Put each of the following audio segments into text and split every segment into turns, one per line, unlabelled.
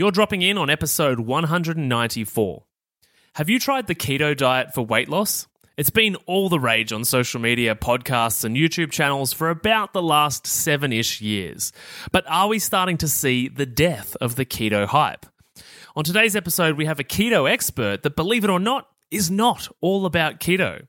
You're dropping in on episode 194. Have you tried the keto diet for weight loss? It's been all the rage on social media, podcasts, and YouTube channels for about the last seven ish years. But are we starting to see the death of the keto hype? On today's episode, we have a keto expert that, believe it or not, is not all about keto.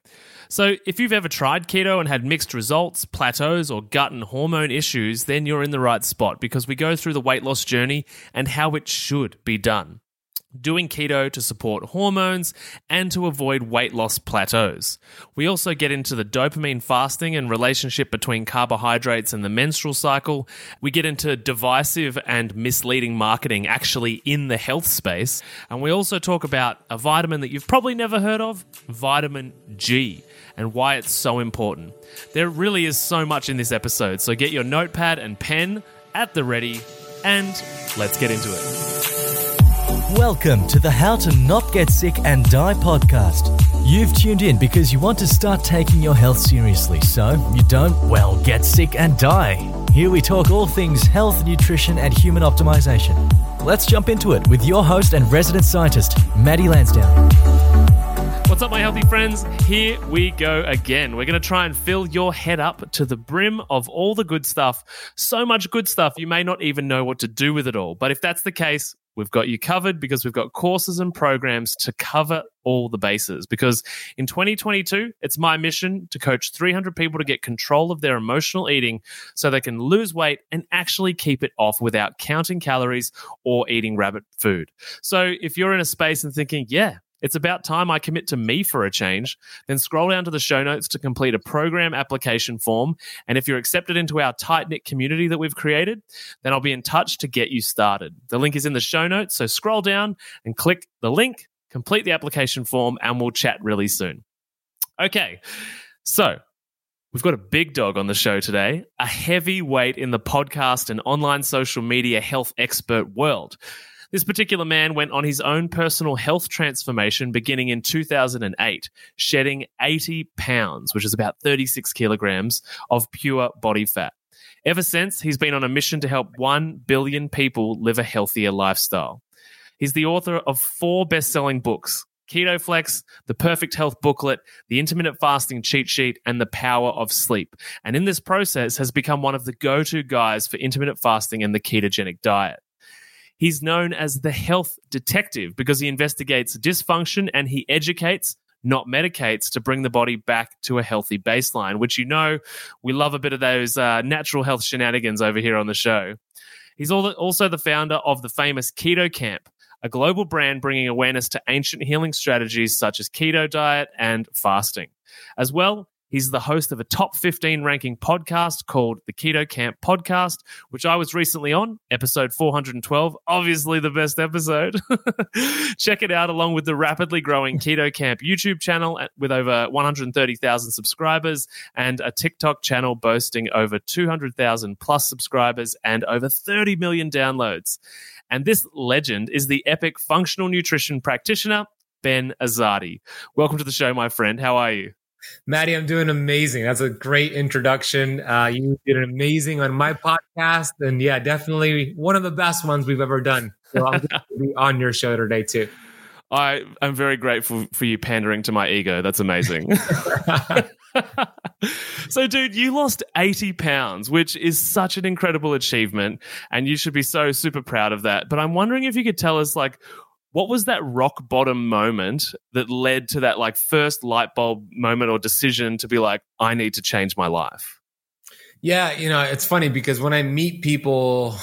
So, if you've ever tried keto and had mixed results, plateaus, or gut and hormone issues, then you're in the right spot because we go through the weight loss journey and how it should be done doing keto to support hormones and to avoid weight loss plateaus. We also get into the dopamine fasting and relationship between carbohydrates and the menstrual cycle. We get into divisive and misleading marketing actually in the health space. And we also talk about a vitamin that you've probably never heard of, vitamin G, and why it's so important. There really is so much in this episode, so get your notepad and pen at the ready and let's get into it.
Welcome to the How to Not Get Sick and Die podcast. You've tuned in because you want to start taking your health seriously so you don't, well, get sick and die. Here we talk all things health, nutrition, and human optimization. Let's jump into it with your host and resident scientist, Maddie Lansdowne.
What's up, my healthy friends? Here we go again. We're going to try and fill your head up to the brim of all the good stuff. So much good stuff, you may not even know what to do with it all. But if that's the case, We've got you covered because we've got courses and programs to cover all the bases. Because in 2022, it's my mission to coach 300 people to get control of their emotional eating so they can lose weight and actually keep it off without counting calories or eating rabbit food. So if you're in a space and thinking, yeah, it's about time I commit to me for a change. Then scroll down to the show notes to complete a program application form. And if you're accepted into our tight knit community that we've created, then I'll be in touch to get you started. The link is in the show notes. So scroll down and click the link, complete the application form, and we'll chat really soon. Okay. So We've got a big dog on the show today, a heavyweight in the podcast and online social media health expert world. This particular man went on his own personal health transformation beginning in 2008, shedding 80 pounds, which is about 36 kilograms of pure body fat. Ever since, he's been on a mission to help 1 billion people live a healthier lifestyle. He's the author of four best selling books Keto Flex, The Perfect Health Booklet, The Intermittent Fasting Cheat Sheet, and The Power of Sleep. And in this process, has become one of the go to guys for intermittent fasting and the ketogenic diet. He's known as the health detective because he investigates dysfunction and he educates, not medicates, to bring the body back to a healthy baseline, which you know we love a bit of those uh, natural health shenanigans over here on the show. He's also the founder of the famous Keto Kamp, a global brand bringing awareness to ancient healing strategies such as keto diet and fasting. As well, He's the host of a top 15 ranking podcast called the Keto Kamp Podcast, which I was recently on, episode 412. Obviously, the best episode. Check it out along with the rapidly growing Keto Kamp YouTube channel with over 130,000 subscribers and a TikTok channel boasting over 200,000 plus subscribers and over 30 million downloads. And this legend is the epic functional nutrition practitioner, Ben Azadi. Welcome to the show, my friend. How are you?
Maddie, I'm doing amazing. That's a great introduction. Uh, you did an amazing on my podcast, and yeah, definitely one of the best ones we've ever done. So I'm going to be on your show today too.
I am very grateful for you pandering to my ego. That's amazing. so, dude, you lost 80 pounds, which is such an incredible achievement. And you should be so super proud of that. But I'm wondering if you could tell us, like, what was that rock bottom moment that led to that like first light bulb moment or decision to be like i need to change my life
yeah you know it's funny because when i meet people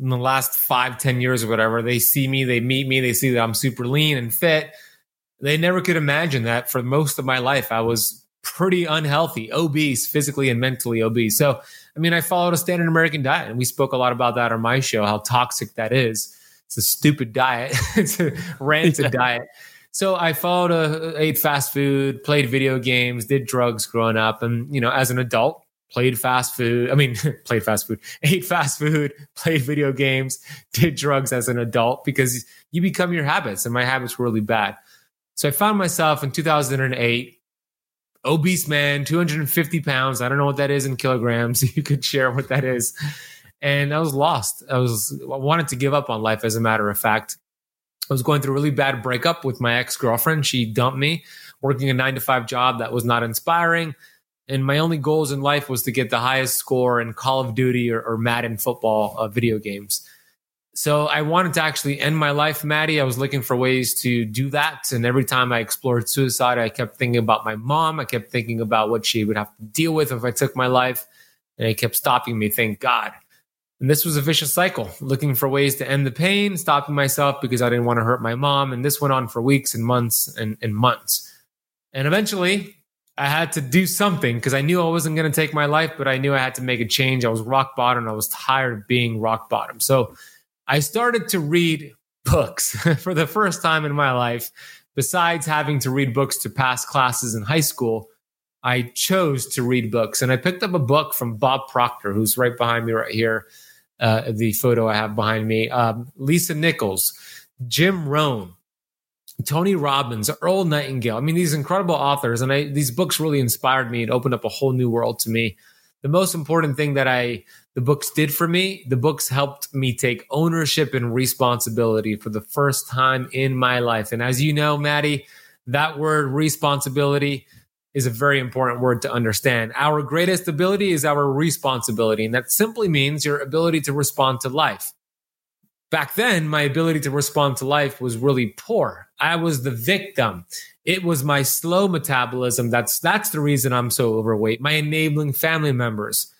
in the last five ten years or whatever they see me they meet me they see that i'm super lean and fit. They never could imagine that for most of my life i was pretty unhealthy obese physically and mentally obese. So i mean i followed a standard american diet and we spoke a lot about that on my show how toxic that is it's a stupid diet. it's a rancid yeah. diet. So I followed a ate fast food, played video games, did drugs growing up, and you know, as an adult, played fast food. I mean, played fast food, ate fast food, played video games, did drugs as an adult because you become your habits, and my habits were really bad. So I found myself in 2008, obese man, 250 pounds. I don't know what that is in kilograms. You could share what that is and I was lost. I was I wanted to give up on life. As a matter of fact, I was going through a really bad breakup with my ex girlfriend. She dumped me, working a nine to five job that was not inspiring. And my only goals in life was to get the highest score in Call of Duty or, or Madden football uh, video games. So I wanted to actually end my life, Maddie. I was looking for ways to do that. And every time I explored suicide, I kept thinking about my mom. I kept thinking about what she would have to deal with if I took my life. And it kept stopping me, thank God. And this was a vicious cycle, looking for ways to end the pain, stopping myself because I didn't want to hurt my mom. And this went on for weeks and months and, and months. And eventually, I had to do something because I knew I wasn't going to take my life, but I knew I had to make a change. I was rock bottom. I was tired of being rock bottom. So I started to read books for the first time in my life. Besides having to read books to pass classes in high school, I chose to read books. And I picked up a book from Bob Proctor, who's right behind me right here, uh, the photo I have behind me. Um, Lisa Nichols, Jim Rohn, Tony Robbins, Earl Nightingale. I mean, these incredible authors. And I, these books really inspired me and opened up a whole new world to me. The most important thing that I the books did for me, the books helped me take ownership and responsibility for the first time in my life. And as you know, Maddie, that word responsibility is a very important word to understand. Our greatest ability is our responsibility. And that simply means your ability to respond to life. Back then, my ability to respond to life was really poor. I was the victim. It was my slow metabolism. That's, that's the reason I'm so overweight. My enabling family members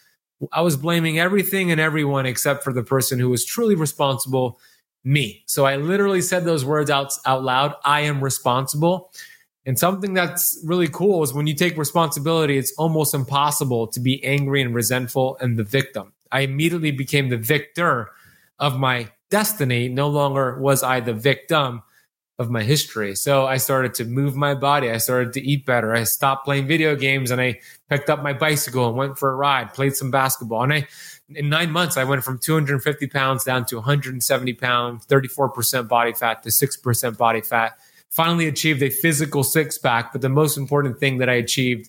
I was blaming everything and everyone except for the person who was truly responsible, me. So I literally said those words out, out loud. I am responsible. And something that's really cool is when you take responsibility, it's almost impossible to be angry and resentful and the victim. I immediately became the victor of my destiny. No longer was I the victim of my history. So I started to move my body. I started to eat better. I stopped playing video games and I picked up my bicycle and went for a ride, played some basketball. And I, in nine months, I went from 250 pounds down to 170 pounds, 34% body fat to 6% body fat. Finally achieved a physical six pack. But the most important thing that I achieved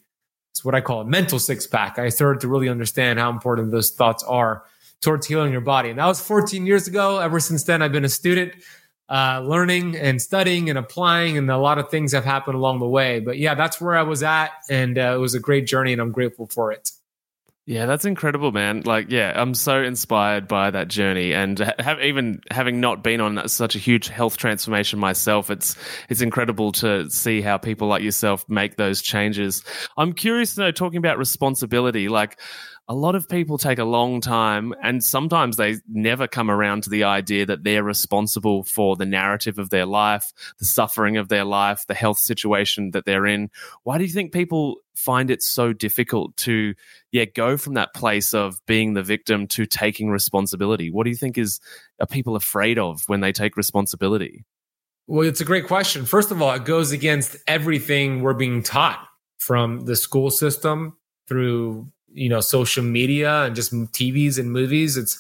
is what I call a mental six pack. I started to really understand how important those thoughts are towards healing your body. And that was 14 years ago. Ever since then, I've been a student uh, learning and studying and applying, and a lot of things have happened along the way. But yeah, that's where I was at, and uh, it was a great journey, and I'm grateful for it.
Yeah, that's incredible, man. Like, yeah, I'm so inspired by that journey, and have, even having not been on such a huge health transformation myself, it's it's incredible to see how people like yourself make those changes. I'm curious to know, talking about responsibility, like a lot of people take a long time and sometimes they never come around to the idea that they're responsible for the narrative of their life, the suffering of their life, the health situation that they're in. Why do you think people find it so difficult to yeah go from that place of being the victim to taking responsibility? What do you think is are people afraid of when they take responsibility?
Well, it's a great question. First of all, it goes against everything we're being taught from the school system through you know social media and just TVs and movies. It's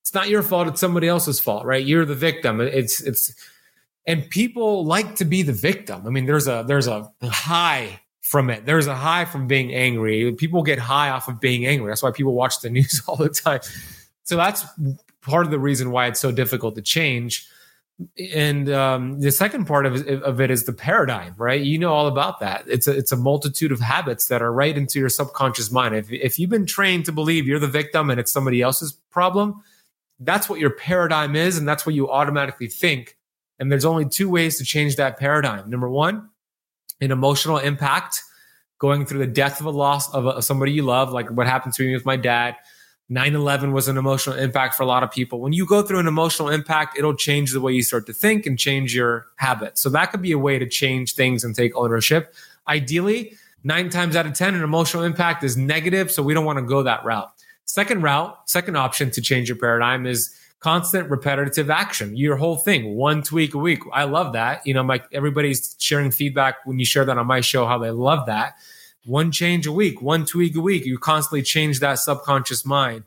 it's not your fault. It's somebody else's fault, right? You're the victim. It's it's and people like to be the victim. I mean, there's a there's a high from it. There's a high from being angry. People get high off of being angry. That's why people watch the news all the time. So that's part of the reason why it's so difficult to change and um, the second part of, of it is the paradigm, right? You know all about that. It's a, it's a multitude of habits that are right into your subconscious mind. If, if you've been trained to believe you're the victim and it's somebody else's problem, that's what your paradigm is, and that's what you automatically think. And there's only two ways to change that paradigm. Number one, an emotional impact, going through the death of a loss of, a, of somebody you love, like what happened to me with my dad 9 11 was an emotional impact for a lot of people. When you go through an emotional impact, it'll change the way you start to think and change your habits. So that could be a way to change things and take ownership. Ideally, nine times out of 10, an emotional impact is negative. So we don't want to go that route. Second route, second option to change your paradigm is constant repetitive action. Your whole thing, one tweak a week. I love that. You know, my everybody's sharing feedback when you share that on my show, how they love that one change a week, one tweak a week. You constantly change that subconscious mind.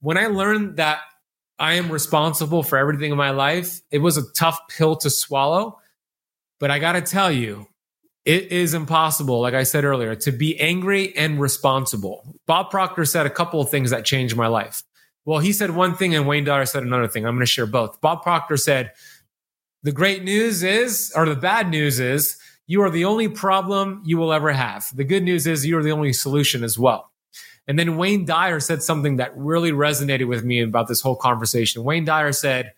When I learned that I am responsible for everything in my life, it was a tough pill to swallow. But I got to tell you, it is impossible, like I said earlier, to be angry and responsible. Bob Proctor said a couple of things that changed my life. Well, he said one thing and Wayne Dyer said another thing. I'm going to share both. Bob Proctor said, The great news is, or the bad news is, you are the only problem you will ever have. The good news is, you are the only solution as well. And then Wayne Dyer said something that really resonated with me about this whole conversation. Wayne Dyer said,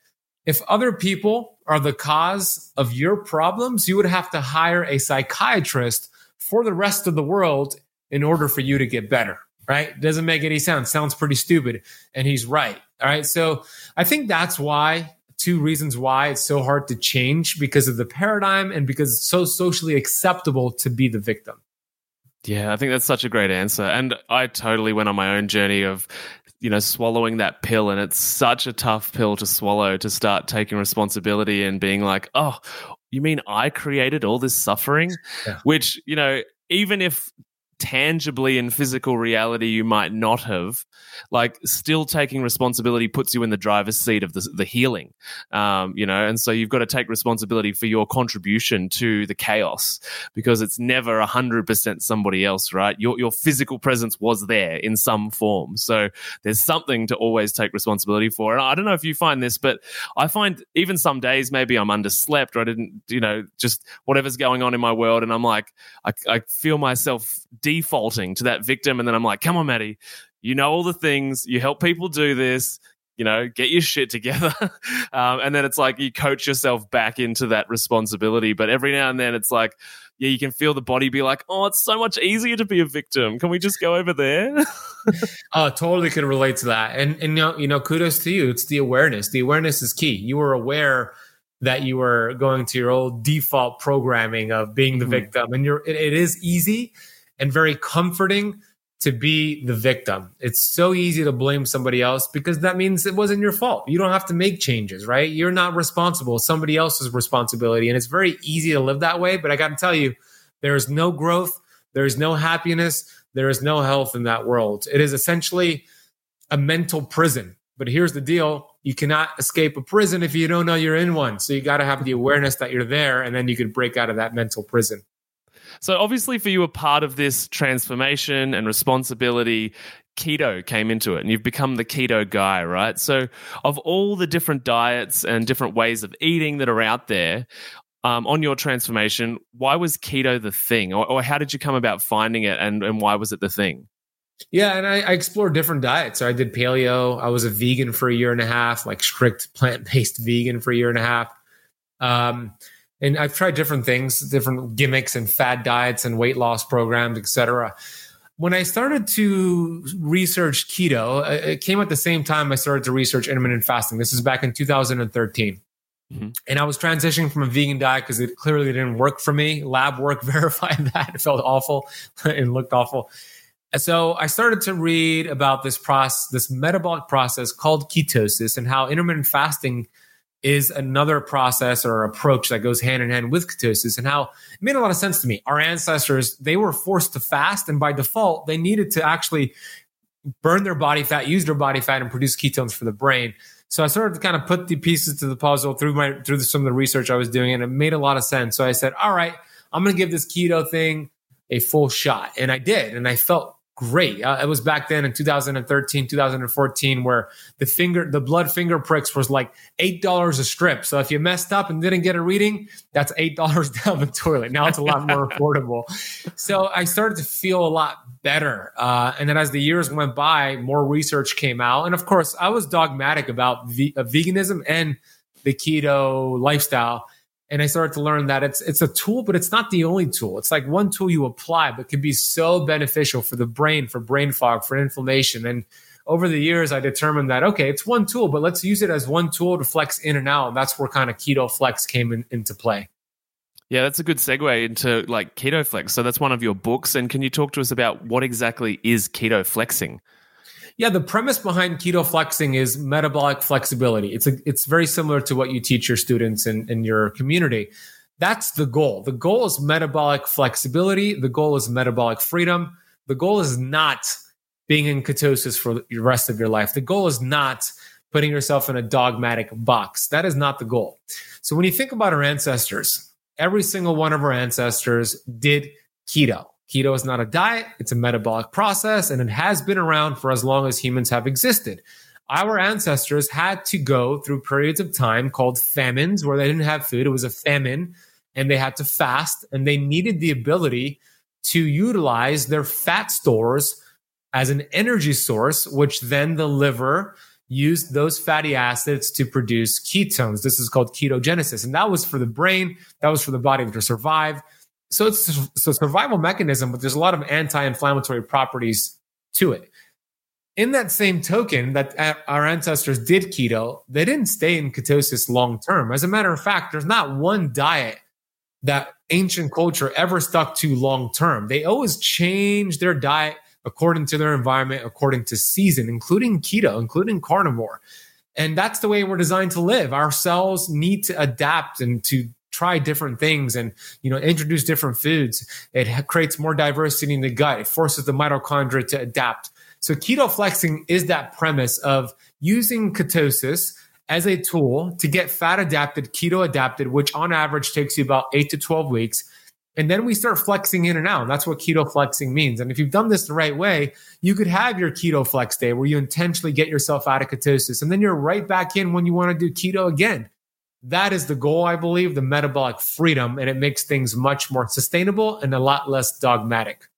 If other people are the cause of your problems, you would have to hire a psychiatrist for the rest of the world in order for you to get better right? Doesn't make any sense. Sounds pretty stupid. And he's right. All right. So I think that's why two reasons why it's so hard to change because of the paradigm and because it's so socially acceptable to be the victim.
Yeah, I think that's such a great answer. And I totally went on my own journey of, you know, swallowing that pill. And it's such a tough pill to swallow to start taking responsibility and being like, oh, you mean I created all this suffering? Yeah. Which, you know, even if tangibly in physical reality you might not have like still taking responsibility puts you in the driver's seat of the, the healing um, you know? And so you've got to take responsibility for your contribution to the chaos because it's never 100% somebody else right? Your, your physical presence was there in some form. So there's something to always take responsibility for. And i don't know if you find this but i find even some days maybe i'm underslept or i didn't you know just whatever's going on in my world and i'm like i, I feel myself defaulting to that victim. And then I'm like, come on, Maddie, you know all the things, you help people do this, you know, get your shit together. um, and then it's like you coach yourself back into that responsibility. But every now and then it's like, yeah, you can feel the body be like, oh, it's so much easier to be a victim. Can we just go over there?
oh, totally can relate to that. And, and you, know, you know, kudos to you. It's the awareness. The awareness is key. You were aware that you were going to your old default programming of being the mm-hmm. victim. And you're, it, it is easy and very comforting to be the victim. It's so easy to blame somebody else because that means it wasn't your fault. You don't have to make changes, right? You're not responsible. Somebody else's responsibility. And it's very easy to live that way. But I got to tell you, there is no growth, there is no happiness, there is no health in that world. It is essentially a mental prison. But here's the deal you cannot escape a prison if you don't know you're in one. So you got to have the awareness that you're there, and then you can break out of that mental prison.
So obviously, for you, a part of this transformation and responsibility, keto came into it, and you've become the keto guy, right? So, of all the different diets and different ways of eating that are out there, um, on your transformation, why was keto the thing, or, or, how did you come about finding it, and, and why was it the thing?
Yeah, and I, I, explored different diets. So I did paleo. I was a vegan for a year and a half, like strict plant based vegan for a year and a half. Um, and I've tried different things, different gimmicks and fad diets and weight loss programs, etc. When I started to research keto, uh, it came at the same time I started to research intermittent fasting. This is back in 2013. Mm-hmm. And I was transitioning from a vegan diet because it clearly didn't work for me. Lab work verified that. It felt awful and looked awful. So I started to read about this process, this metabolic process called ketosis and how intermittent fasting is another process or approach that goes hand in hand with ketosis and how it made a lot of sense to me. Our ancestors, they were forced to fast and by default, they needed to actually burn their body fat, use their body fat and produce ketones for the brain. So I started to kind of put the pieces to the puzzle through my through some of the research I was doing and it made a lot of sense. So I said, "All right, I'm going to give this keto thing a full shot." And I did, and I felt great. Uh, it was back then in 2013, 2014, where the finger, the blood finger pricks was like eight dollars a strip. So if you messed up and didn't get a reading, that's eight dollars down the toilet. Now it's a lot more affordable. So I started to feel a lot better. Uh, and then as the years went by, more research came out, and of course, I was dogmatic about ve- veganism and the keto lifestyle and I started to learn that it's it's a tool, but it's not the only tool. It's like one tool you apply, but can be so beneficial for the brain, for brain fog, for inflammation. And over the years, I determined that okay, it's one tool, but let's use it as one tool to flex in and out. And that's where kind of keto flex came in, into play.
Yeah, that's a good segue into like keto flex. So that's one of your books. And can you talk to us about what exactly is keto flexing?
Yeah, the premise behind keto flexing is metabolic flexibility. It's a, it's very similar to what you teach your students in, in your community. That's the goal. The goal is metabolic flexibility. The goal is metabolic freedom. The goal is not being in ketosis for the rest of your life. The goal is not putting yourself in a dogmatic box. That is not the goal. So when you think about our ancestors, every single one of our ancestors did keto. Keto is not a diet, it's a metabolic process, and it has been around for as long as humans have existed. our ancestors had to go through periods of time called famines where they didn't have food. It was a famine and they had to fast and they needed the ability to utilize their fat stores as an energy source, which then the liver used those fatty acids to produce ketones. This is called ketogenesis. And that was for the brain, that was for the body to survive. So it's, a survival mechanism, but there's a lot of anti inflammatory properties to it. In that same token, that our ancestors did keto, they didn't stay in ketosis long term. As a matter of fact, there's not one diet that ancient culture ever stuck to long term. They always changed their diet according to their environment, according to season, including keto, including carnivore. And that's the way we're designed to live. Our cells need to adapt and to try different things and you know introduce different foods it creates more diversity in the gut it forces the mitochondria to adapt so keto flexing is that premise of using ketosis as a tool to get fat adapted keto adapted which on average takes you about 8 to 12 weeks and then we start flexing in and out. That's what keto flexing means. And if you've done this the right way, you could have your keto flex day where you intentionally get yourself out of ketosis and then you're right back in when you want to do keto again. That is the goal, I believe, the metabolic freedom. And it makes things much more sustainable and a lot less dogmatic.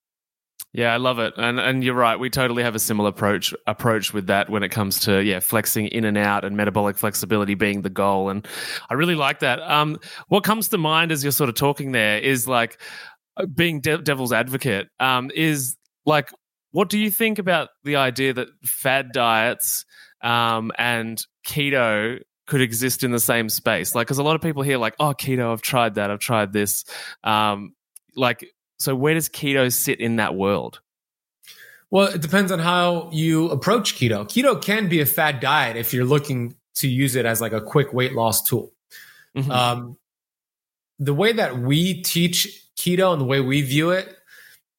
Yeah, I love it, and and you're right. We totally have a similar approach approach with that when it comes to yeah flexing in and out and metabolic flexibility being the goal. And I really like that. Um, what comes to mind as you're sort of talking there is like uh, being de- devil's advocate. Um, is like what do you think about the idea that fad diets um, and keto could exist in the same space? Like, because a lot of people hear like, oh, keto, I've tried that, I've tried this. Um, like so where does keto sit in that world?
Well, it depends on how you approach keto. Keto can be a fad diet if you're looking to use it as like a quick weight loss tool. Mm-hmm. Um, the way that we teach keto and the way we view it,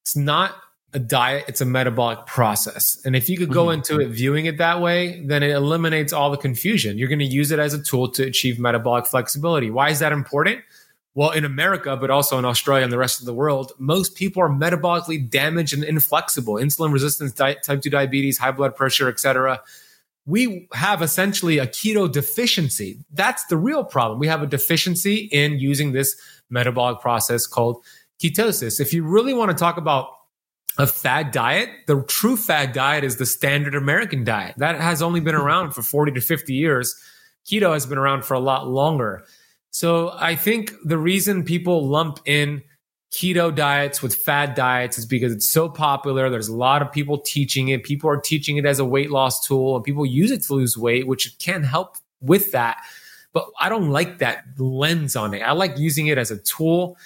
it's not a diet, it's a metabolic process. And if you could go mm-hmm. into it viewing it that way, then it eliminates all the confusion. You're going to use it as a tool to achieve metabolic flexibility. Why is that important? well, in America, but also in Australia and the rest of the world, most people are metabolically damaged and inflexible. Insulin resistance, type 2 diabetes, high blood pressure, etc. We have essentially a keto deficiency. That's the real problem. We have a deficiency in using this metabolic process called ketosis. If you really want to talk about a fad diet, the true fad diet is the standard American diet. That has only been around for 40 to 50 years. Keto has been around for a lot longer. So I think the reason people lump in keto diets with fad diets is because it's so popular. There's a lot of people teaching it. People are teaching it as a weight loss tool and people use it to lose weight, which can help with that. But I don't like that lens on it. I like using it as a tool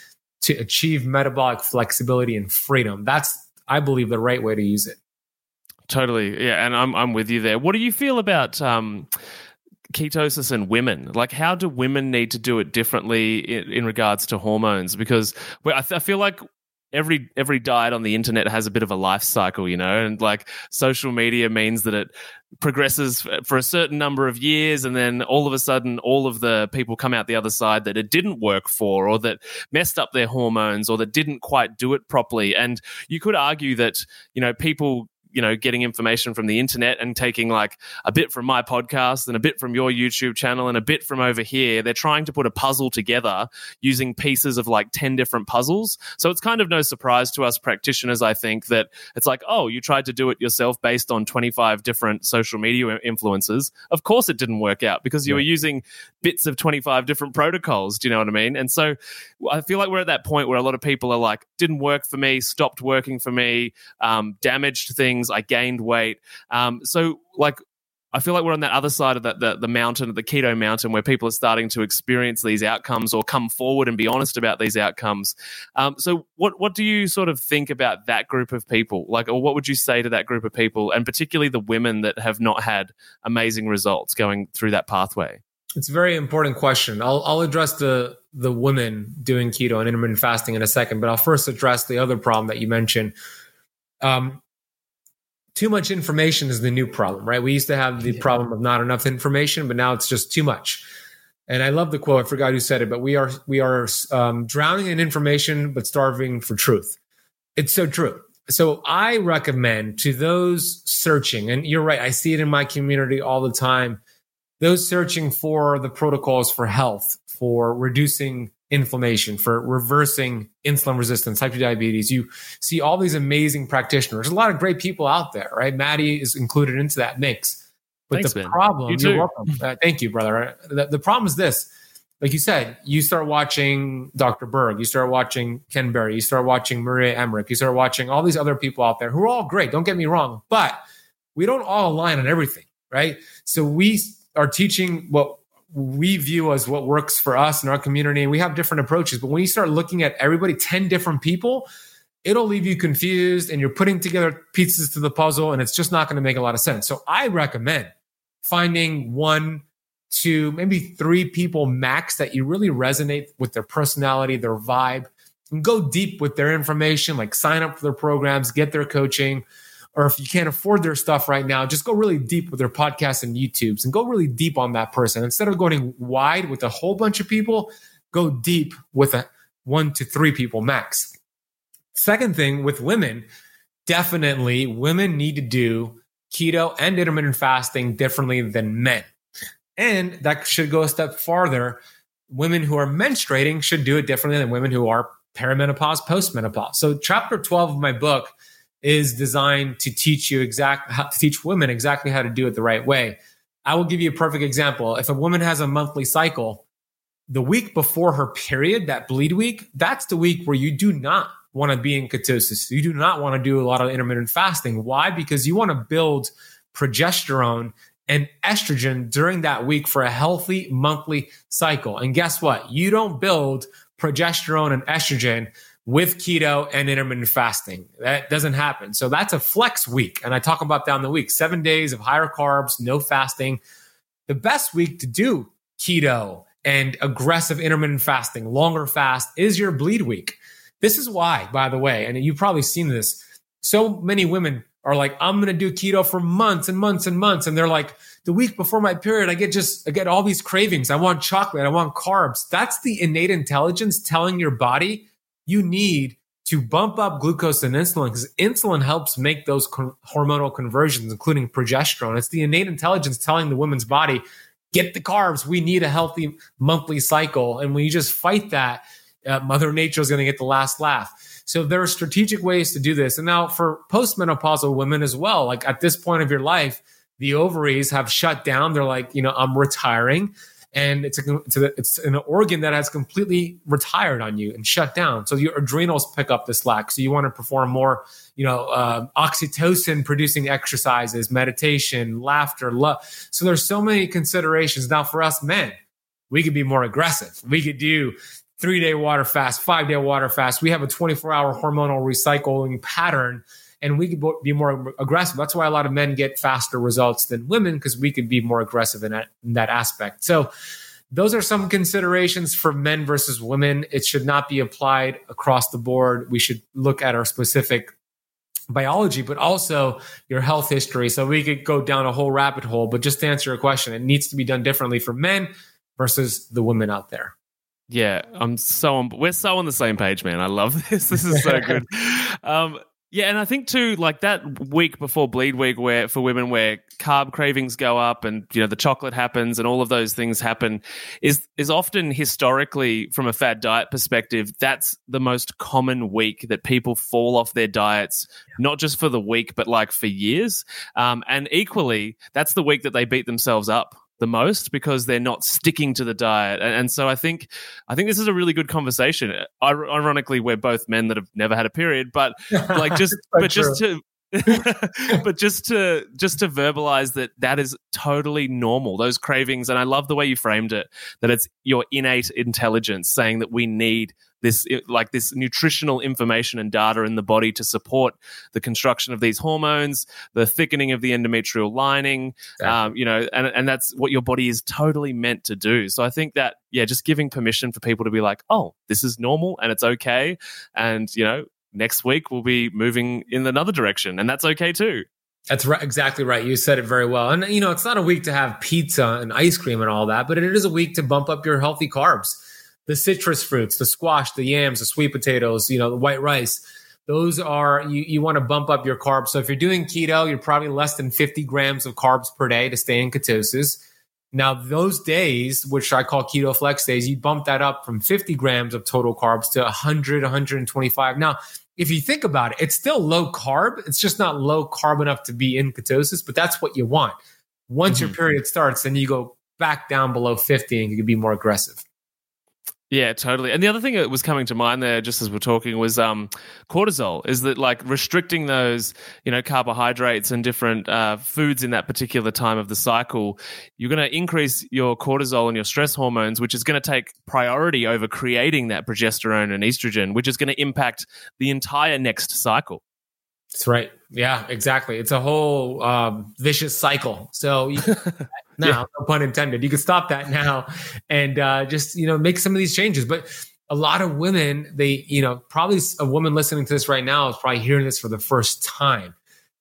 to achieve metabolic flexibility and freedom. That's, I believe, the right way to use it.
Totally. Yeah. And I'm, I'm with you there. What do you feel about, um, ketosis and women? Like, how do women need to do it differently in, in regards to hormones? Because I, th- I feel like every every diet on the internet has a bit of a life cycle, you know, and like social media means that it progresses for a certain number of years and then all of a sudden all of the people come out the other side that it didn't work for or that messed up their hormones or that didn't quite do it properly. And you could argue that you know people you know getting information from the internet and taking like a bit from my podcast and a bit from your YouTube channel and a bit from over here. They're trying to put a puzzle together using pieces of like 10 different puzzles. So it's kind of no surprise to us practitioners, I think, that it's like, oh, you tried to do it yourself based on 25 different social media influences. Of course it didn't work out because you yeah. were using bits of 25 different protocols. Do you know what I mean? And so I feel like we're at that point where a lot of people are like, didn't work for me, stopped working for me, um, damaged things. I gained weight. Um, so like I feel like we're on that other side of the, the, the mountain, the keto mountain, where people are starting to experience these outcomes or come forward and be honest about these outcomes. Um, so, what what do you sort of think about that group of people? Like, or what would you say to that group of people, and particularly the women that have not had amazing results going through that pathway?
It's a very important question. I'll I'll address the the women doing keto and intermittent fasting in a second, but I'll first address the other problem that you mentioned. Um, too much information is the new problem, right? We used to have the yeah. problem of not enough information, but now it's just too much. And I love the quote. I forgot who said it, but we are we are um, drowning in information but starving for truth. It's so true. So I recommend to those searching, and you're right, I see it in my community all the time. Those searching for the protocols for health, for reducing inflammation, for reversing insulin resistance, type 2 diabetes. You see all these amazing practitioners. There's a lot of great people out there, right? Maddie is included into that mix. But
Thanks,
the problem,
You
you are welcome. Uh, thank you, brother. The, the problem is this. Like you said, you start watching Dr. Berg, you start watching Ken Berry, you start watching Maria Emmerich, you start watching all these other people out there who are all great. Don't get me wrong, but we don't all align on everything, right? So we are teaching what we view as what works for us in our community, and we have different approaches. But when you start looking at everybody, 10 different people, it'll leave you confused and you're putting together pieces to the puzzle, and it's just not going to make a lot of sense. So I recommend finding one, two, maybe three people max that you really resonate with their personality, their vibe, and go deep with their information, like sign up for their programs, get their coaching. Or if you can't afford their stuff right now, just go really deep with their podcasts and YouTubes and go really deep on that person. Instead of going wide with a whole bunch of people, go deep with a one to three people max. Second thing with women, definitely women need to do keto and intermittent fasting differently than men. And that should go a step farther. Women who are menstruating should do it differently than women who are perimenopause, postmenopause. So, chapter 12 of my book is designed to teach you exact how to teach women exactly how to do it the right way. I will give you a perfect example. If a woman has a monthly cycle, the week before her period, that bleed week, that's the week where you do not want to be in ketosis. You do not want to do a lot of intermittent fasting. Why? Because you want to build progesterone and estrogen during that week for a healthy monthly cycle. And guess what? You don't build progesterone and estrogen with keto and intermittent fasting. That doesn't happen. So that's a flex week. And I talk about down the week, seven days of higher carbs, no fasting. The best week to do keto and aggressive intermittent fasting, longer fast is your bleed week. This is why, by the way, and you've probably seen this. So many women are like, I'm going to do keto for months and months and months. And they're like, the week before my period, I get just, I get all these cravings. I want chocolate. I want carbs. That's the innate intelligence telling your body you need to bump up glucose and insulin because insulin helps make those hormonal conversions, including progesterone. It's the innate intelligence telling the woman's body, get the carbs. We need a healthy monthly cycle. And when you just fight that, uh, Mother Nature is going to get the last laugh. So there are strategic ways to do this. And now for postmenopausal women as well, like at this point of your life, the ovaries have shut down. They're like, you know, I'm retiring. And it's a, it's, a, it's an organ that has completely retired on you and shut down. So your adrenals pick up the slack. So you want to perform more, you know, uh, oxytocin producing exercises, meditation, laughter, love. So there's so many considerations. Now for us men, we could be more aggressive. We could do three day water fast, five day water fast. We have a 24 hour hormonal recycling pattern and we could be more aggressive. That's why a lot of men get faster results than women because we could be more aggressive in that, in that aspect. So those are some considerations for men versus women. It should not be applied across the board. We should look at our specific biology, but also your health history. So we could go down a whole rabbit hole, but just to answer your question, it needs to be done differently for men versus the women out there.
Yeah, I'm so on. We're so on the same page, man. I love this. This is so good. um, yeah, and I think too, like that week before bleed week, where for women, where carb cravings go up, and you know the chocolate happens, and all of those things happen, is is often historically, from a fad diet perspective, that's the most common week that people fall off their diets, not just for the week, but like for years. Um, and equally, that's the week that they beat themselves up the most because they're not sticking to the diet and, and, so i think i think this is a really good conversation ironically we're both men that have never had a period but like just but true. just to but just to just to verbalize that that is totally normal those cravings and i love the way you framed it that it's your innate intelligence saying that we need this like this nutritional information and data in the body to support the construction of these hormones, the thickening of the endometrial lining, exactly. um, you know, and and that's what your body is totally meant to do. So I think that yeah, just giving permission for people to be like, oh, this is normal and it's okay, and you know, next week we'll be moving in another direction, and that's okay too.
That's right, exactly right. You said it very well. And you know, it's not a week to have pizza and ice cream and all that, but it is a week to bump up your healthy carbs the citrus fruits, the squash, the yams, the sweet potatoes, you know, the white rice. those are you, you want to bump up your carbs. So if you're doing keto, you're probably less than 50 grams of carbs per day to stay in ketosis. Now, those days, which I call keto flex days, you bump that up from 50 grams of total carbs to 100, 125. Now, if you think about it, it's still low carb. It's just not low carb enough to be in ketosis, but that's what you want. Once mm-hmm. your period starts, then you go back down below 50 and you can be more aggressive.
Yeah, totally. And the other thing that was coming to mind there, just as we're talking, was um, cortisol. Is that like restricting those, you know, carbohydrates and different uh, foods in that particular time of the cycle? You're going to increase your cortisol and your stress hormones, which is going to take priority over creating that progesterone and estrogen, which is going to impact the entire next cycle.
That's right. Yeah, exactly. It's a whole um, vicious cycle. So you, now, yeah. no pun intended, you can stop that now and uh, just you know make some of these changes. But a lot of women, they you know probably a woman listening to this right now is probably hearing this for the first time,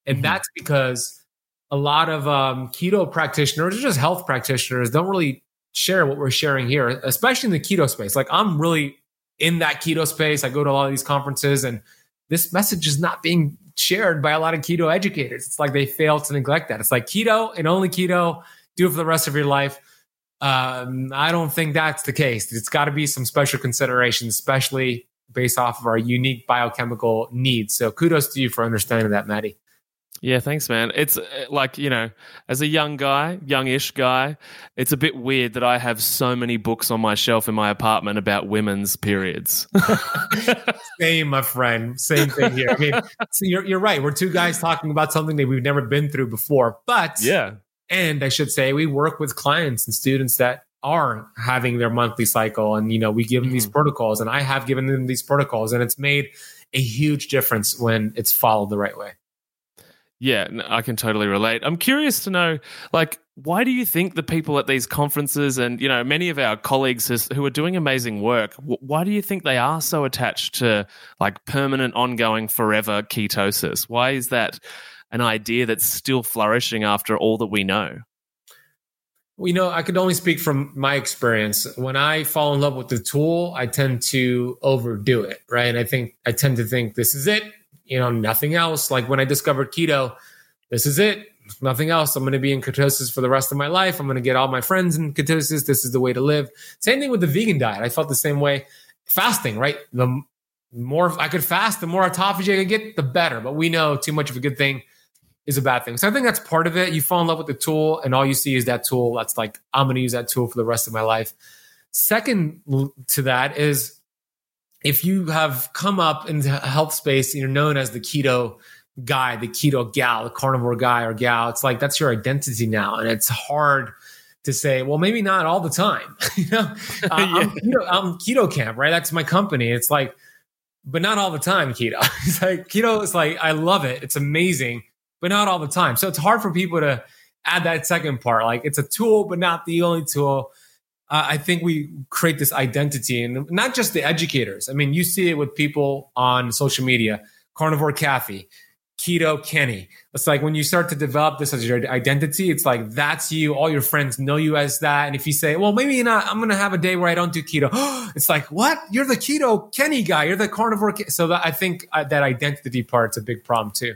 and mm-hmm. that's because a lot of um, keto practitioners or just health practitioners don't really share what we're sharing here, especially in the keto space. Like I'm really in that keto space. I go to a lot of these conferences and this message is not being shared by a lot of keto educators. It's like they fail to neglect that. It's like keto and only keto, do it for the rest of your life. Um, I don't think that's the case. It's got to be some special considerations, especially based off of our unique biochemical needs. So kudos to you for understanding that, Maddie.
Yeah, thanks, man. It's uh, like, you know, as a young guy, youngish guy, it's a bit weird that I have so many books on my shelf in my apartment about women's periods.
Same, my friend. Same thing here. I mean, so you're, you're right. We're two guys talking about something that we've never been through before. But,
yeah.
And I should say, we work with clients and students that are having their monthly cycle and, you know, we give them these mm-hmm. protocols and I have given them these protocols and it's made a huge difference when it's followed the right way.
Yeah, I can totally relate. I'm curious to know, like, why do you think the people at these conferences and, you know, many of our colleagues who are doing amazing work, why do you think they are so attached to like permanent, ongoing, forever ketosis? Why is that an idea that's still flourishing after all that we know?
Well, you know, I could only speak from my experience. When I fall in love with the tool, I tend to overdo it, right? And I think I tend to think this is it you know, nothing else. Like when I discovered keto, this is it. Nothing else. I'm going to be in ketosis for the rest of my life. I'm going to get all my friends in ketosis. This is the way to live. Same thing with the vegan diet. I felt the same way. Fasting, right? The more I could fast, the more autophagy I could get, the better. But we know too much of a good thing is a bad thing. So I think that's part of it. You fall in love with the tool, and all you see is that tool. That's like, I'm going to use that tool for the rest of my life. Second to that is if you have come up in the health space, and you're known as the keto guy, the keto gal, the carnivore guy or gal. It's like that's your identity now, and it's hard to say. Well, maybe not all the time. you know, uh, yeah. I'm, keto, I'm Keto Kamp, right? That's my company. It's like, but not all the time. Keto. It's like keto is like I love it. It's amazing, but not all the time. So it's hard for people to add that second part. Like it's a tool, but not the only tool uh, I think we create this identity and not just the educators. I mean, you see it with people on social media, carnivore Kathy, keto Kenny. It's like when you start to develop this as your identity, it's like that's you. All your friends know you as that. And if you say, well, maybe not, I'm going to have a day where I don't do keto. it's like, what? You're the keto Kenny guy. You're the carnivore. So that, I think uh, that identity part's a big problem too.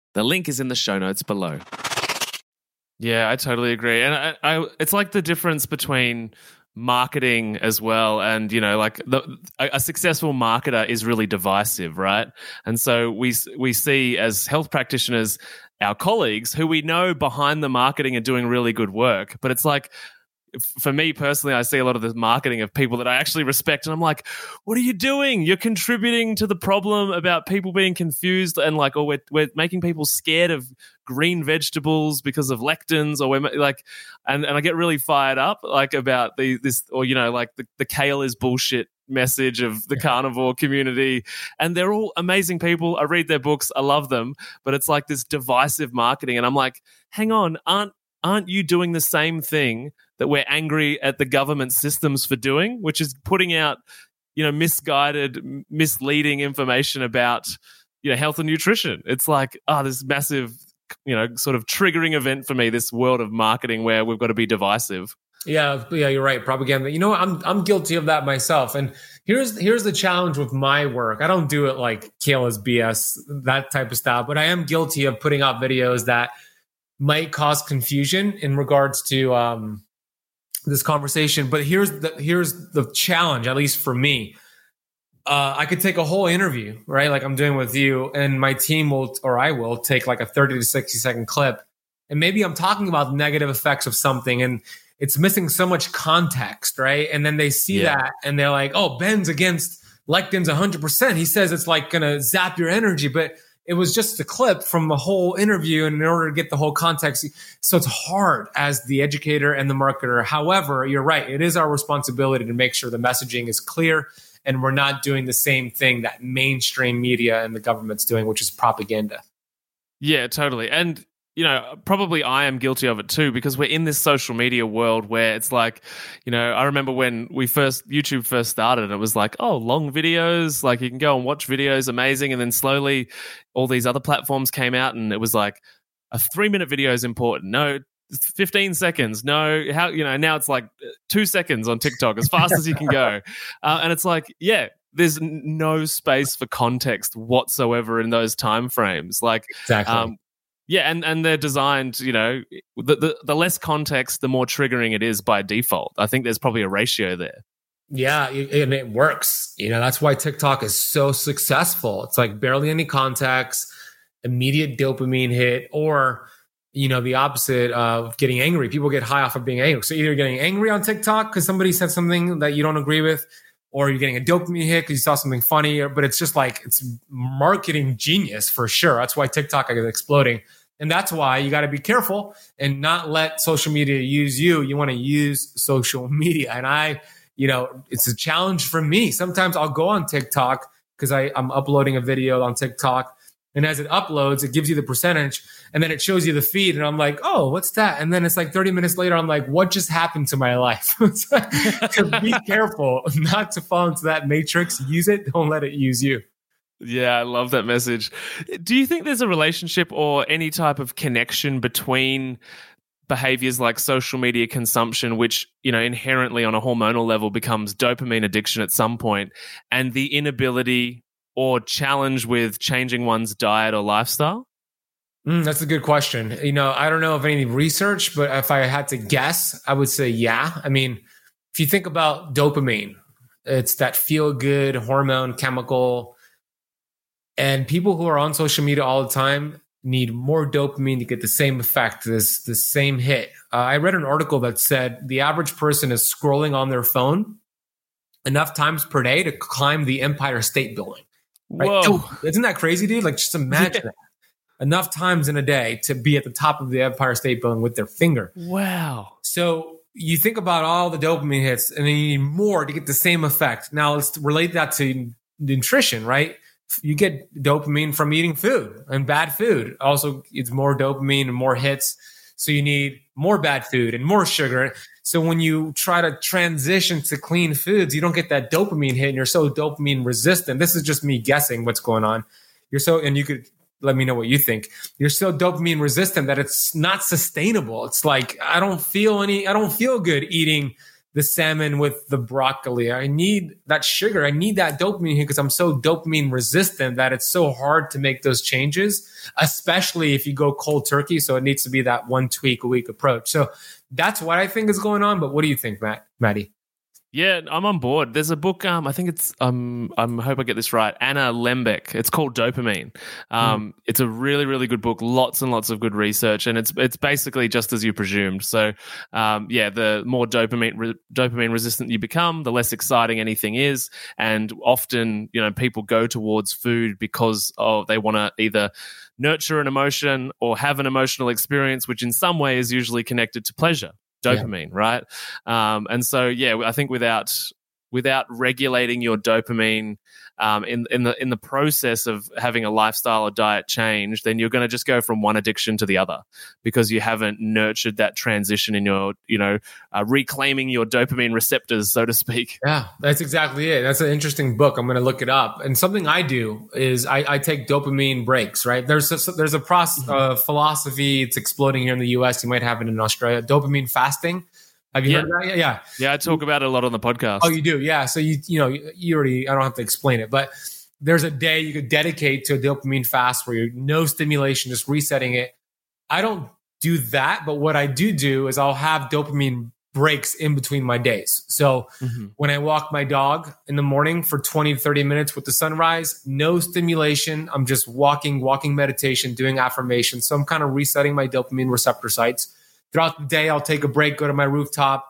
The link is in the show notes below. Yeah, I totally agree. And I, I, it's like the difference between marketing as well and you know like the, a, a, successful marketer is really divisive right and so we we see as health practitioners our colleagues who we know behind the marketing are doing really good work but it's like for me personally, I see a lot of the marketing of people that I actually respect, and I'm like, "What are you doing? You're contributing to the problem about people being confused, and like, or we're we're making people scared of green vegetables because of lectins, or we're like, and and I get really fired up like about the this, or you know, like the the kale is bullshit message of the yeah. carnivore community. And they're all amazing people. I read their books. I love them. But it's like this divisive marketing and i'm like hang on. Aren't aren't you doing the same thing that we're angry at the government systems for doing, which is putting out, you know, misguided, misleading information about, you know, health and nutrition. It's like, oh, this massive, you know, sort of triggering event for me, this world of marketing where we've got to be divisive.
Yeah, yeah, you're right. Propaganda. You know, I'm I'm guilty of that myself. And here's here's the challenge with my work. I don't do it like Kayla's BS, that type of stuff, but I am guilty of putting out videos that might cause confusion in regards to um, this conversation. But here's the here's the challenge, at least for me. Uh, I could take a whole interview, right? Like I'm doing with you, and my team will, or I will, take like a 30 to 60 second clip, and maybe I'm talking about negative effects of something, and it's missing so much context, right? And then they see yeah. that, and they're like, "Oh, Ben's against lectins 100." percent He says it's like gonna zap your energy, but it was just a clip from the whole interview and in order to get the whole context so it's hard as the educator and the marketer. However you're right it is our responsibility to make sure the messaging is clear and we're not doing the same thing that mainstream media and the government's doing which is propaganda.
Yeah totally. And you know, probably I am guilty of it too because we're in this social media world where it's like, you know, I remember when we first YouTube first started, and it was like, oh, long videos, like you can go and watch videos, amazing, and then slowly all these other platforms came out, and it was like a three minute video is important. No, 15 seconds. No, how you know now it's like two seconds on TikTok, as fast as you can go, uh, and it's like, yeah, there's no space for context whatsoever in those time frames. Like,
exactly. Um,
yeah, and, and they're designed, you know, the, the, the less context, the more triggering it is by default. I think there's probably a ratio there.
Yeah, and it works. You know, that's why TikTok is so successful. It's like barely any context, immediate dopamine hit, or you know, the opposite of getting angry. People get high off of being angry. So either getting angry on TikTok because somebody said something that you don't agree with, or you're getting a dopamine hit because you saw something funny. But it's just like it's marketing genius for sure. That's why TikTok is exploding. And that's why you got to be careful and not let social media use you. You want to use social media. And I, you know, it's a challenge for me. Sometimes I'll go on TikTok because I'm uploading a video on TikTok. And as it uploads, it gives you the percentage and then it shows you the feed. And I'm like, oh, what's that? And then it's like 30 minutes later, I'm like, what just happened to my life? so be careful not to fall into that matrix. Use it. Don't let it use you.
Yeah, I love that message. Do you think there's a relationship or any type of connection between behaviors like social media consumption which, you know, inherently on a hormonal level becomes dopamine addiction at some point and the inability or challenge with changing one's diet or lifestyle?
Mm, that's a good question. You know, I don't know of any research, but if I had to guess, I would say yeah. I mean, if you think about dopamine, it's that feel good hormone chemical and people who are on social media all the time need more dopamine to get the same effect, this the same hit. Uh, I read an article that said the average person is scrolling on their phone enough times per day to climb the Empire State Building.
Right? Whoa!
Isn't that crazy, dude? Like, just imagine yeah. that. Enough times in a day to be at the top of the Empire State Building with their finger.
Wow!
So you think about all the dopamine hits, and then you need more to get the same effect. Now let's relate that to nutrition, right? You get dopamine from eating food and bad food. Also, it's more dopamine and more hits. So you need more bad food and more sugar. So when you try to transition to clean foods, you don't get that dopamine hit and you're so dopamine resistant. This is just me guessing what's going on. You're so, and you could let me know what you think. You're so dopamine resistant that it's not sustainable. It's like I don't feel any I don't feel good eating the salmon with the broccoli. I need that sugar. I need that dopamine here because I'm so dopamine resistant that it's so hard to make those changes, especially if you go cold turkey. So it needs to be that one tweak a week approach. So that's what I think is going on. But what do you think, Matt, Maddie?
Yeah, I'm on board. There's a book. Um, I think it's. Um, I hope I get this right. Anna Lembke. It's called Dopamine. Um, mm. it's a really, really good book. Lots and lots of good research, and it's it's basically just as you presumed. So, um, yeah, the more dopamine re- dopamine resistant you become, the less exciting anything is, and often, you know, people go towards food because of they want to either nurture an emotion or have an emotional experience, which in some way is usually connected to pleasure dopamine, yeah. right? Um, and so, yeah, I think without without regulating your dopamine um, in in the in the process of having a lifestyle or diet change, then you're going to just go from one addiction to the other because you haven't nurtured that transition in your you know uh, reclaiming your dopamine receptors, so to speak.
Yeah, that's exactly it. That's an interesting book. I'm going to look it up. And something I do is I, I take dopamine breaks. Right there's a, there's a process mm-hmm. uh, philosophy. It's exploding here in the U.S. You might have it in Australia. Dopamine fasting have you
yeah.
heard of that? Yeah.
Yeah, I talk about it a lot on the podcast.
Oh, you do? Yeah. So you you know, you already I don't have to explain it, but there's a day you could dedicate to a dopamine fast where you're no stimulation, just resetting it. I don't do that, but what I do do is I'll have dopamine breaks in between my days. So mm-hmm. when I walk my dog in the morning for 20 to 30 minutes with the sunrise, no stimulation. I'm just walking, walking meditation, doing affirmations. So I'm kind of resetting my dopamine receptor sites throughout the day, I'll take a break, go to my rooftop,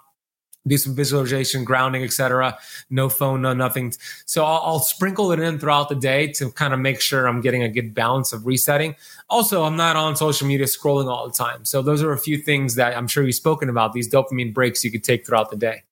do some visualization, grounding, etc. No phone, no nothing. So I'll, I'll, sprinkle it in throughout the day to kind of make sure I'm getting a good balance of resetting. Also, I'm not on social media scrolling all the time. So those are a few things that I'm sure you've spoken about. These dopamine breaks you could take throughout the day.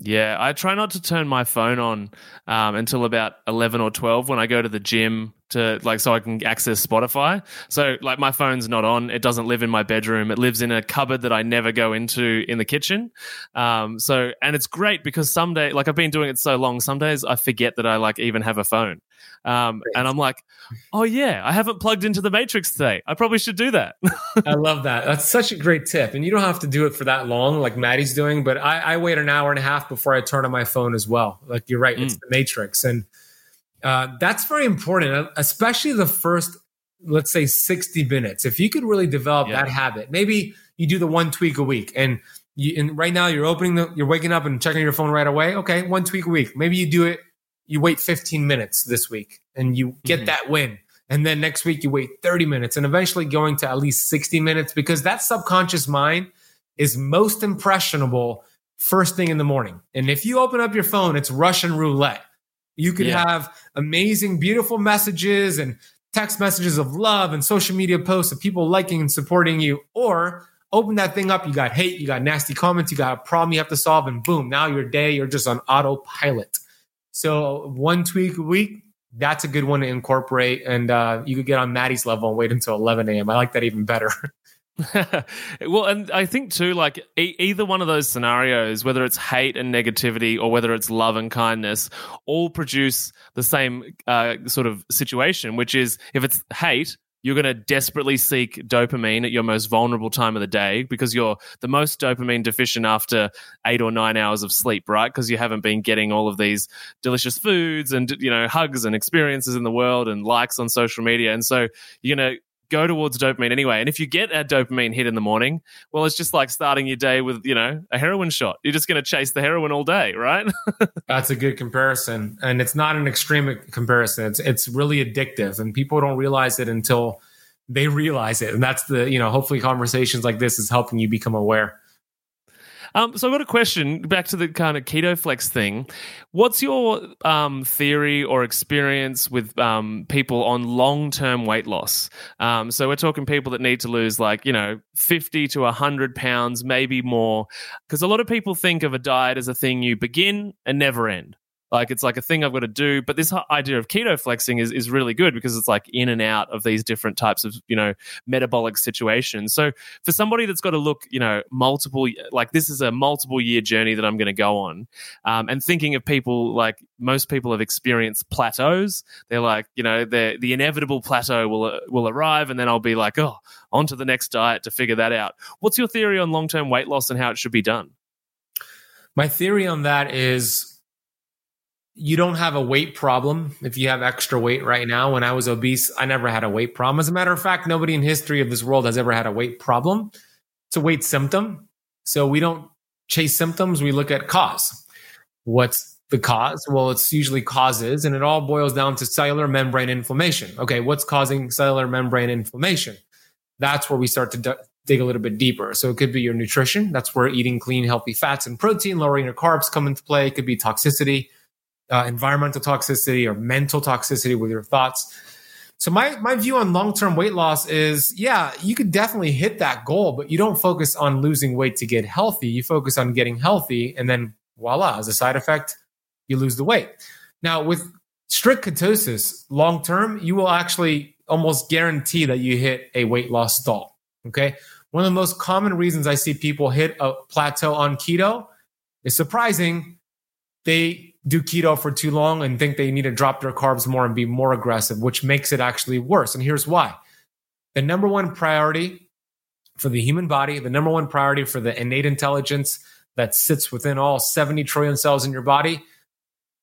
Yeah, I try not to turn my phone on um, until about eleven or twelve when I go to the gym to like so I can access Spotify. So like my phone's not on. It doesn't live in my bedroom. It lives in a cupboard that I never go into in the kitchen. Um, so and it's great because some day like I've been doing it so long. Some days I forget that I like even have a phone. Um, and I'm like, oh yeah, I haven't plugged into the Matrix today. I probably should do that.
I love that. That's such a great tip. And you don't have to do it for that long, like Maddie's doing. But I, I wait an hour and a half before I turn on my phone as well. Like you're right, mm. it's the Matrix, and uh, that's very important, uh, especially the first, let's say, 60 minutes. If you could really develop yeah. that habit, maybe you do the one tweak a week and you, and right now you're opening the, you're waking up and checking your phone right away. Okay, one tweak a week. Maybe you do it, you wait 15 minutes this week and you get mm-hmm. that win. And then next week you wait 30 minutes and eventually going to at least 60 minutes because that subconscious mind is most impressionable first thing in the morning. And if you open up your phone, it's Russian roulette. You could yeah. have amazing, beautiful messages and text messages of love and social media posts of people liking and supporting you. Or open that thing up, you got hate, you got nasty comments, you got a problem you have to solve, and boom, now your day, you're just on autopilot. So one tweak a week, that's a good one to incorporate. And uh, you could get on Maddie's level and wait until 11 a.m. I like that even better.
well, and I think too, like e- either one of those scenarios, whether it's hate and negativity or whether it's love and kindness, all produce the same uh, sort of situation, which is if it's hate, you're going to desperately seek dopamine at your most vulnerable time of the day because you're the most dopamine deficient after eight or nine hours of sleep, right? Because you haven't been getting all of these delicious foods and, you know, hugs and experiences in the world and likes on social media. And so you're going to go towards dopamine anyway. And if you get a dopamine hit in the morning, well, it's just like starting your day with, you know, a heroin shot. You're just going to chase the heroin all day, right?
That's a good comparison. And it's not an extreme comparison. It's it's really addictive and people don't realize it until they realize it. And that's the, you know, hopefully conversations like this is helping you become aware.
Um, so I've got a question back to the kind of keto flex thing. What's your um, theory or experience with um, people on long term weight loss? Um, so we're talking people that need to lose like, you know, 50 to 100 pounds, maybe more. Because a lot of people think of a diet as a thing you begin and never end Like it's like a thing I've got to do. But this idea of keto flexing is, is really good because it's like in and out of these different types of, you know, metabolic situations. So for somebody that's got to look, you know, multiple, like this is a multiple year journey that I'm going to go on. Um, and thinking of people like most people have experienced plateaus. They're like, you know, the inevitable plateau will will arrive, and then I'll be like, oh, on to the next diet to figure that out. What's your theory on long term weight loss and how it should be done?
My theory on that is you don't have a weight problem if you have extra weight right now. When I was obese, I never had a weight problem. As a matter of fact, nobody in history of this world has ever had a weight problem. It's a weight symptom. So we don't chase symptoms, we look at cause. What's the cause? Well, it's usually causes, and it all boils down to cellular membrane inflammation. Okay, what's causing cellular membrane inflammation? That's where we start to d- dig a little bit deeper. So it could be your nutrition. That's where eating clean, healthy fats and protein, lowering your carbs come into play. It could be toxicity uh, environmental toxicity or mental toxicity with your thoughts. So my my view on long term weight loss is, yeah, you could definitely hit that goal, but you don't focus on losing weight to get healthy. You focus on getting healthy, and then voila, as a side effect, you lose the weight. Now with strict ketosis, long term, you will actually almost guarantee that you hit a weight loss stall. Okay, one of the most common reasons I see people hit a plateau on keto is surprising. They do keto for too long and think they need to drop their carbs more and be more aggressive, which makes it actually worse. And here's why. The number one priority for the human body, the number one priority for the innate intelligence that sits within all 70 trillion cells in your body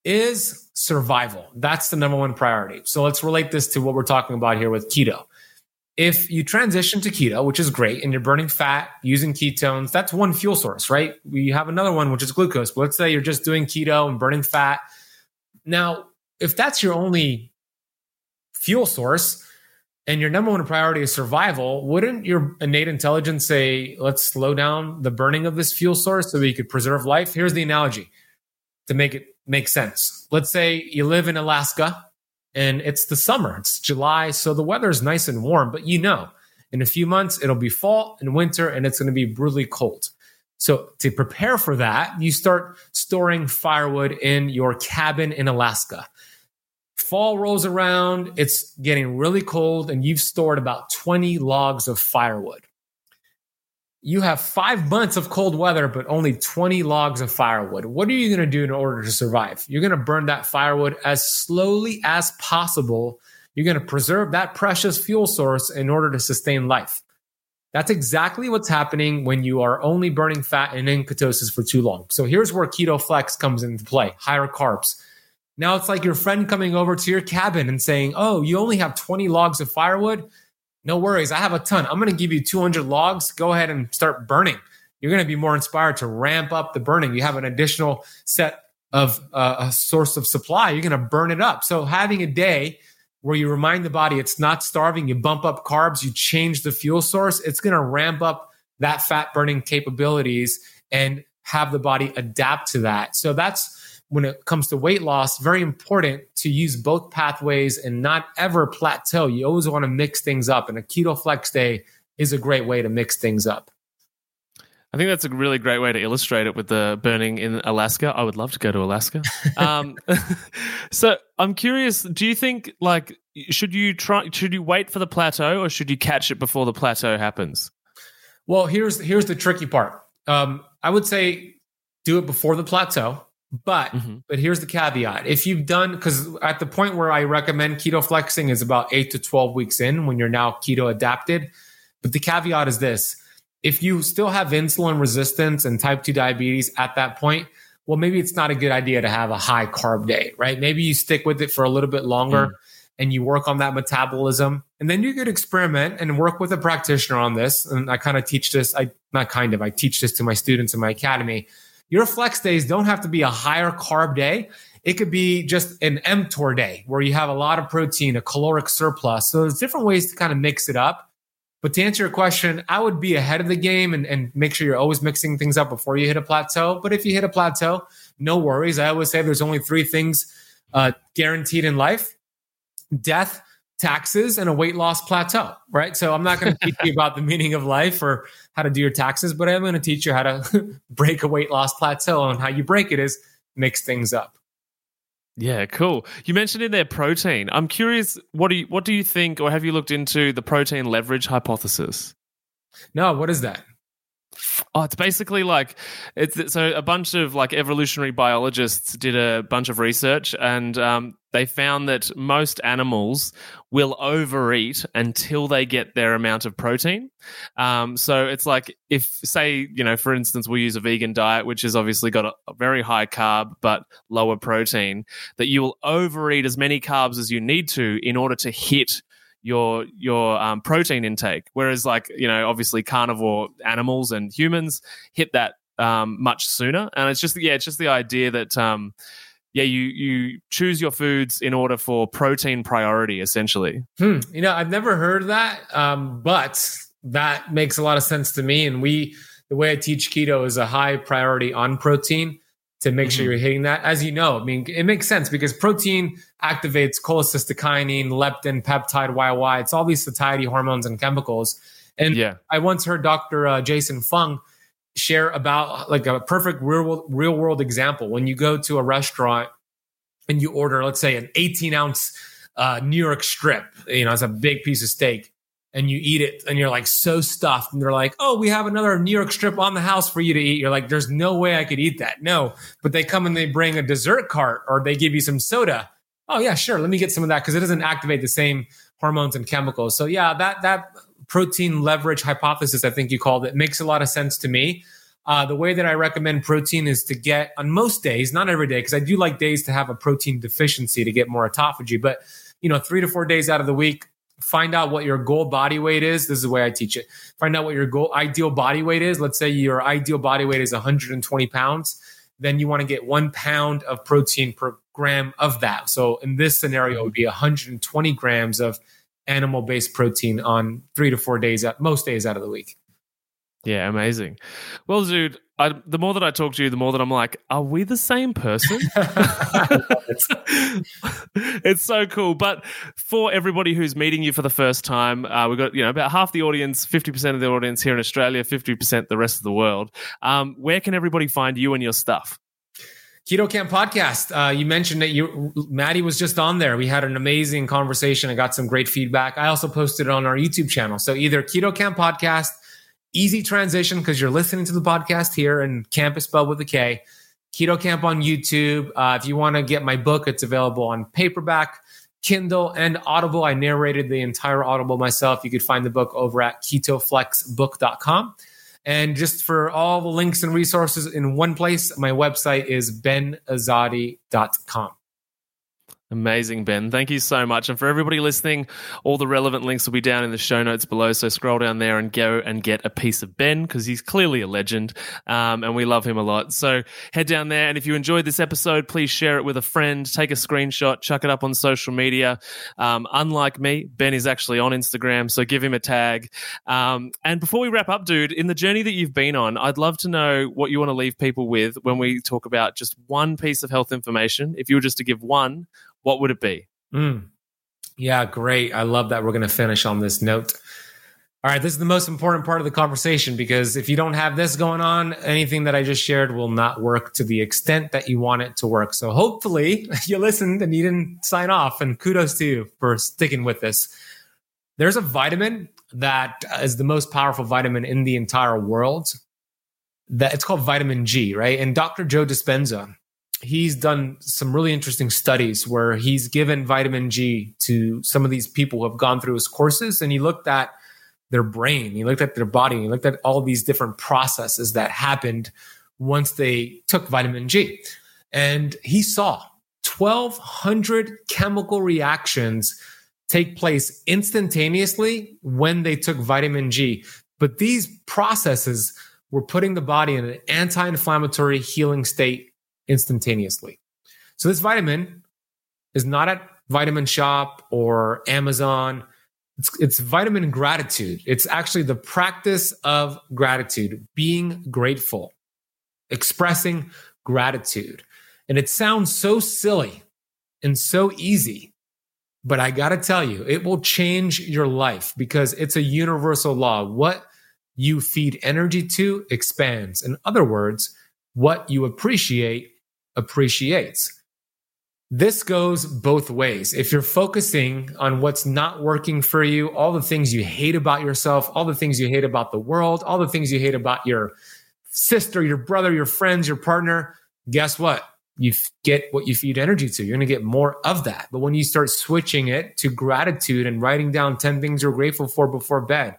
is survival. That's the number one priority. So let's relate this to what we're talking about here with keto if you transition to keto, which is great, and you're burning fat using ketones, that's one fuel source, right? We have another one, which is glucose. But let's say you're just doing keto and burning fat. Now, if that's your only fuel source and your number one priority is survival, wouldn't your innate intelligence say, let's slow down the burning of this fuel source so we could preserve life? Here's the analogy to make it make sense. Let's say you live in Alaska and it's the summer. It's July, so the weather is nice and warm, but you know, in a few months it'll be fall and winter and it's going to be brutally cold. So to prepare for that, you start storing firewood in your cabin in Alaska. Fall rolls around, it's getting really cold and you've stored about 20 logs of firewood you have five months of cold weather, but only 20 logs of firewood. What are you going to do in order to survive? You're going to burn that firewood as slowly as possible. You're going to preserve that precious fuel source in order to sustain life. That's exactly what's happening when you are only burning fat and in ketosis for too long. So here's where Keto Flex comes into play higher carbs. Now it's like your friend coming over to your cabin and saying, Oh, you only have 20 logs of firewood no worries. I have a ton. I'm going to give you 200 logs. Go ahead and start burning. You're going to be more inspired to ramp up the burning. You have an additional set of uh, a source of supply. You're going to burn it up. So having a day where you remind the body it's not starving, you bump up carbs, you change the fuel source, it's going to ramp up that fat burning capabilities and have the body adapt to that. So that's when it comes to weight loss, very important to use both pathways and not ever plateau. You always want to mix things up, and a keto flex day is a great way to mix things up.
I think that's a really great way to illustrate it with the burning in Alaska. I would love to go to Alaska. Um, so I'm curious. Do you think like should you try? Should you wait for the plateau, or should you catch it before the plateau happens?
Well, here's here's the tricky part. Um, I would say do it before the plateau but mm-hmm. but here's the caveat. If you've done because at the point where I recommend keto flexing is about eight to 12 weeks in when you're now keto adapted. But the caveat is this if you still have insulin resistance and type 2 diabetes at that point, well, maybe it's not a good idea to have a high carb day, right? Maybe you stick with it for a little bit longer mm. and you work on that metabolism. And then you could experiment and work with a practitioner on this. And I kind of teach this, I not kind of, I teach this to my students in my academy your flex days don't have to be a higher carb day. It could be just an mTOR day where you have a lot of protein, a caloric surplus. So there's different ways to kind of mix it up. But to answer your question, I would be ahead of the game and, and make sure you're always mixing things up before you hit a plateau. But if you hit a plateau, no worries. I always say there's only three things uh, guaranteed in life death, taxes and a weight loss plateau, right? So I'm not going to teach you about the meaning of life or how to do your taxes, but I'm going to teach you how to break a weight loss plateau and how you break it is mix things up.
Yeah, cool. You mentioned in there protein. I'm curious, what do you what do you think, or have you looked into the protein leverage hypothesis?
No, what is that?
Oh, it's basically like it's so a bunch of like evolutionary biologists did a bunch of research and um, they found that most animals will overeat until they get their amount of protein. Um, so it's like if, say, you know, for instance, we use a vegan diet, which has obviously got a, a very high carb but lower protein, that you will overeat as many carbs as you need to in order to hit your your um, protein intake. Whereas, like you know, obviously carnivore animals and humans hit that um, much sooner. And it's just yeah, it's just the idea that um, yeah, you you choose your foods in order for protein priority, essentially.
Hmm. You know, I've never heard of that, um, but that makes a lot of sense to me. And we, the way I teach keto is a high priority on protein to make mm-hmm. sure you're hitting that. As you know, I mean, it makes sense because protein activates cholecystokinin, leptin, peptide, YY. It's all these satiety hormones and chemicals. And yeah. I once heard Dr. Uh, Jason Fung share about like a perfect real world, real world example. When you go to a restaurant and you order, let's say, an 18 ounce uh, New York strip, you know, it's a big piece of steak and you eat it and you're like so stuffed and they're like, oh, we have another New York strip on the house for you to eat. You're like, there's no way I could eat that. No, but they come and they bring a dessert cart or they give you some soda. Oh yeah, sure. Let me get some of that because it doesn't activate the same hormones and chemicals. So yeah, that that protein leverage hypothesis, I think you called it, makes a lot of sense to me. Uh, the way that I recommend protein is to get on most days, not every day, because I do like days to have a protein deficiency to get more autophagy, but you know, three to four days out of the week, find out what your goal body weight is. This is the way I teach it. Find out what your goal ideal body weight is. Let's say your ideal body weight is 120 pounds. Then you want to get one pound of protein per gram of that. So in this scenario, it would be 120 grams of animal based protein on three to four days, at most days out of the week.
Yeah, amazing. Well, dude, I, the more that I talk to you, the more that I'm like, are we the same person? it's so cool. But for everybody who's meeting you for the first time, uh, we've got you know about half the audience, fifty percent of the audience here in Australia, fifty percent the rest of the world. Um, where can everybody find you and your stuff?
Keto Kamp podcast. Uh, you mentioned that you, Maddie was just on there. We had an amazing conversation. I got some great feedback. I also posted it on our YouTube channel. So either Keto Kamp podcast easy transition because you're listening to the podcast here and campus spelled with a K. Keto Kamp on YouTube. Uh, if you want to get my book, it's available on paperback, Kindle, and Audible. I narrated the entire Audible myself. You could find the book over at ketoflexbook.com. And just for all the links and resources in one place, my website is benazadi.com.
Amazing, Ben. Thank you so much. And for everybody listening, all the relevant links will be down in the show notes below. So scroll down there and go and get a piece of Ben because he's clearly a legend um, and we love him a lot. So head down there. And if you enjoyed this episode, please share it with a friend, take a screenshot, chuck it up on social media. Um, unlike me, Ben is actually on Instagram. So give him a tag. Um, and before we wrap up, dude, in the journey that you've been on, I'd love to know what you want to leave people with when we talk about just one piece of health information. If you were just to give one, what would it be?
Mm. Yeah, great. I love that we're going to finish on this note. All right, this is the most important part of the conversation because if you don't have this going on, anything that I just shared will not work to the extent that you want it to work. So hopefully you listened and you didn't sign off, and kudos to you for sticking with this. There's a vitamin that is the most powerful vitamin in the entire world. That it's called vitamin G, right? And Dr. Joe Dispenza, he's done some really interesting studies where he's given vitamin G to some of these people who have gone through his courses and he looked at their brain, he looked at their body, he looked at all these different processes that happened once they took vitamin G. And he saw 1200 chemical reactions take place instantaneously when they took vitamin G. But these processes were putting the body in an anti inflammatory healing state instantaneously. So this vitamin is not at Vitamin Shoppe or Amazon. It's, it's vitamin gratitude. It's actually the practice of gratitude, being grateful, expressing gratitude. And it sounds so silly and so easy, but I got to tell you, it will change your life because it's a universal law. What you feed energy to expands. In other words, what you appreciate appreciates. this goes both ways. If you're focusing on what's not working for you, all the things you hate about yourself, all the things you hate about the world, all the things you hate about your sister, your brother, your friends, your partner, guess what? You get what you feed energy to. You're going to get more of that. But when you start switching it to gratitude and writing down 10 things you're grateful for before bed,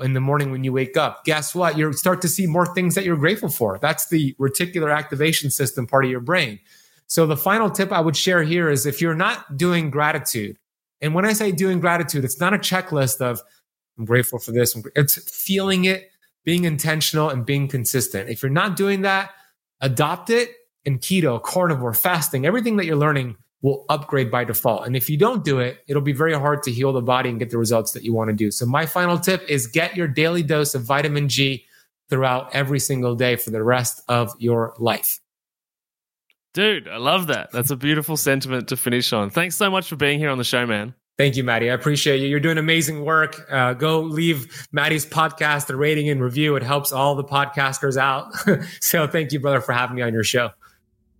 in the morning when you wake up, guess what? You start to see more things that you're grateful for. That's the reticular activation system part of your brain. So the final tip I would share here is if you're not doing gratitude, and when I say doing gratitude, it's not a checklist of I'm grateful for this. It's feeling it, being intentional, and being consistent. If you're not doing that, adopt it in keto, carnivore, fasting, everything that you're learning will upgrade by default. And if you don't do it, it'll be very hard to heal the body and get the results that you want to do. So my final tip is get your daily dose of vitamin G throughout every single day for the rest of your life.
Dude, I love that. That's a beautiful sentiment to finish on. Thanks so much for being here on the show, man.
Thank you, Maddie. I appreciate you. You're doing amazing work. Uh, go leave Maddie's podcast a rating and review. It helps all the podcasters out. so thank you, brother, for having me on your show.